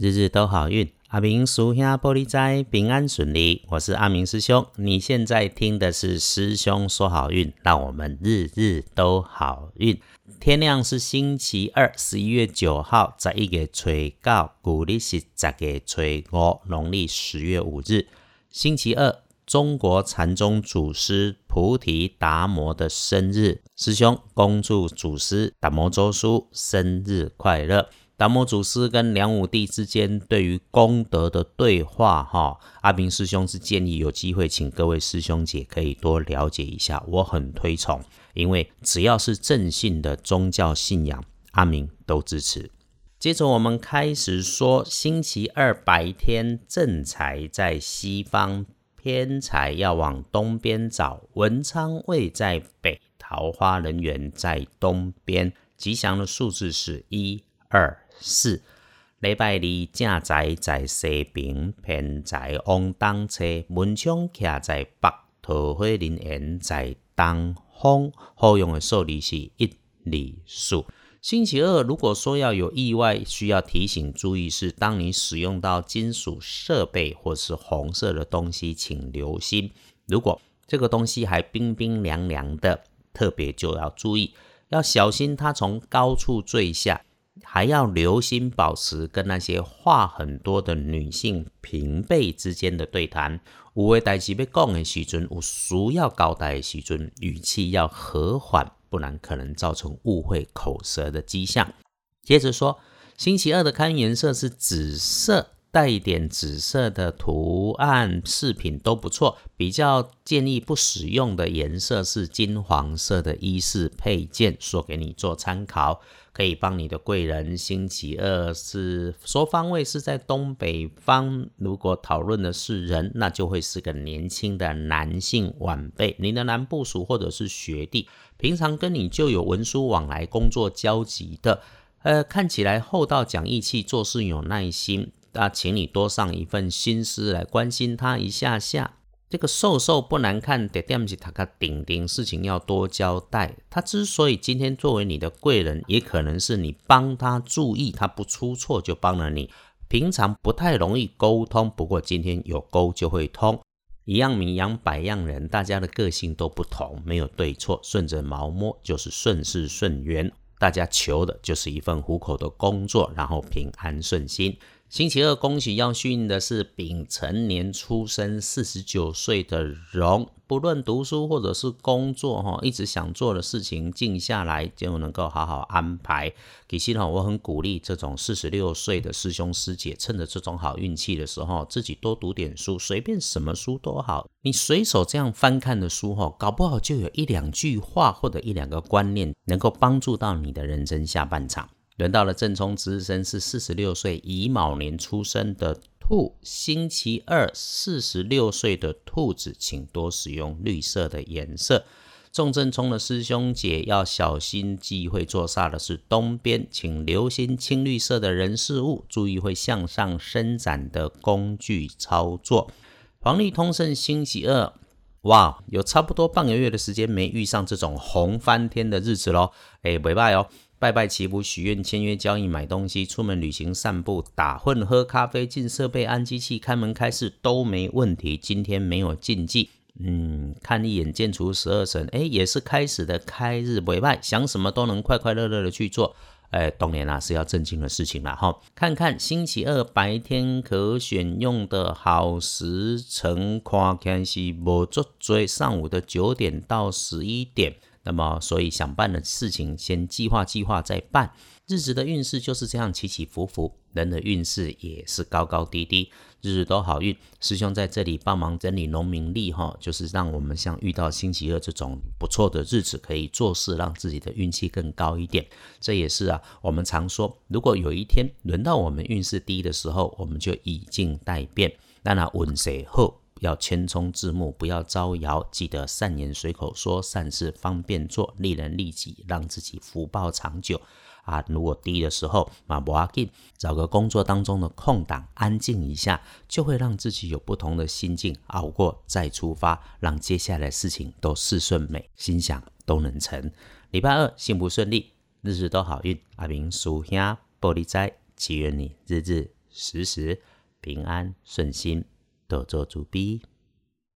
日日都好运。阿明叔兄玻璃斋平安顺利。我是阿明师兄。你现在听的是师兄说好运，让我们日日都好运。天亮是星期二，十一月九号，在一个初九，古历是十月初五，农历十月五日，星期二。中国禅宗祖师菩提达摩的生日，师兄恭祝祖师达摩周叔生日快乐。达摩祖师跟梁武帝之间对于功德的对话，哈，阿明师兄是建议有机会请各位师兄姐可以多了解一下，我很推崇，因为只要是正信的宗教信仰，阿明都支持。接着我们开始说，星期二白天正财在西方。偏财要往东边找，文昌位在北，桃花人缘在东边。吉祥的数字是一二四。礼拜二正财在西平，偏在往东车，文昌徛在北，桃花林园在东方。好用的数字是一二四。星期二，如果说要有意外，需要提醒注意是，当你使用到金属设备或是红色的东西，请留心。如果这个东西还冰冰凉凉的，特别就要注意，要小心它从高处坠下，还要留心保持跟那些话很多的女性平辈之间的对谈。五位代志要讲的时阵，有需要交代的时阵，语气要和缓。不然可能造成误会、口舌的迹象。接着说，星期二的看颜色是紫色，带一点紫色的图案饰品都不错。比较建议不使用的颜色是金黄色的衣饰配件，说给你做参考。可以帮你的贵人。星期二是说方位是在东北方。如果讨论的是人，那就会是个年轻的男性晚辈，你的男部属或者是学弟，平常跟你就有文书往来、工作交集的。呃，看起来厚道、讲义气、做事有耐心。那请你多上一份心思来关心他一下下。这个瘦瘦不难看，得惦记他个顶顶，事情要多交代。他之所以今天作为你的贵人，也可能是你帮他注意，他不出错就帮了你。平常不太容易沟通，不过今天有沟就会通。一样米养百样人，大家的个性都不同，没有对错，顺着毛摸就是顺势顺缘。大家求的就是一份糊口的工作，然后平安顺心。星期二，恭喜要幸运的是丙辰年出生四十九岁的荣，不论读书或者是工作，哈，一直想做的事情，静下来就能够好好安排。其实哈，我很鼓励这种四十六岁的师兄师姐，趁着这种好运气的时候，自己多读点书，随便什么书都好，你随手这样翻看的书，哈，搞不好就有一两句话或者一两个观念，能够帮助到你的人生下半场。轮到了正冲值日生是四十六岁乙卯年出生的兔，星期二四十六岁的兔子，请多使用绿色的颜色。重正冲的师兄姐要小心，忌讳坐煞的是东边，请留心青绿色的人事物，注意会向上伸展的工具操作。黄历通胜星期二，哇，有差不多半个月的时间没遇上这种红翻天的日子喽，哎，拜拜哦。拜拜祈福许愿签约交易买东西出门旅行散步打混喝咖啡进设备安机器开门开市都没问题。今天没有禁忌，嗯，看一眼见除十二神，哎，也是开始的开日尾拜，想什么都能快快乐乐的去做。哎，当年啊是要正经的事情了哈。看看星期二白天可选用的好时辰，看看是无足追上午的九点到十一点。那么，所以想办的事情，先计划计划再办。日子的运势就是这样起起伏伏，人的运势也是高高低低，日日都好运。师兄在这里帮忙整理农民历哈，就是让我们像遇到星期二这种不错的日子，可以做事，让自己的运气更高一点。这也是啊，我们常说，如果有一天轮到我们运势低的时候，我们就以静待变，让它稳谁后。要谦冲自牧，不要招摇。记得善言随口说，善事方便做，利人利己，让自己福报长久。啊，如果低的时候，马不阿紧，找个工作当中的空档，安静一下，就会让自己有不同的心境，熬过再出发，让接下来事情都事顺美，心想都能成。礼拜二幸福顺利，日日都好运。阿明叔兄玻璃斋，祈愿你日日时时平安顺心，多做主笔。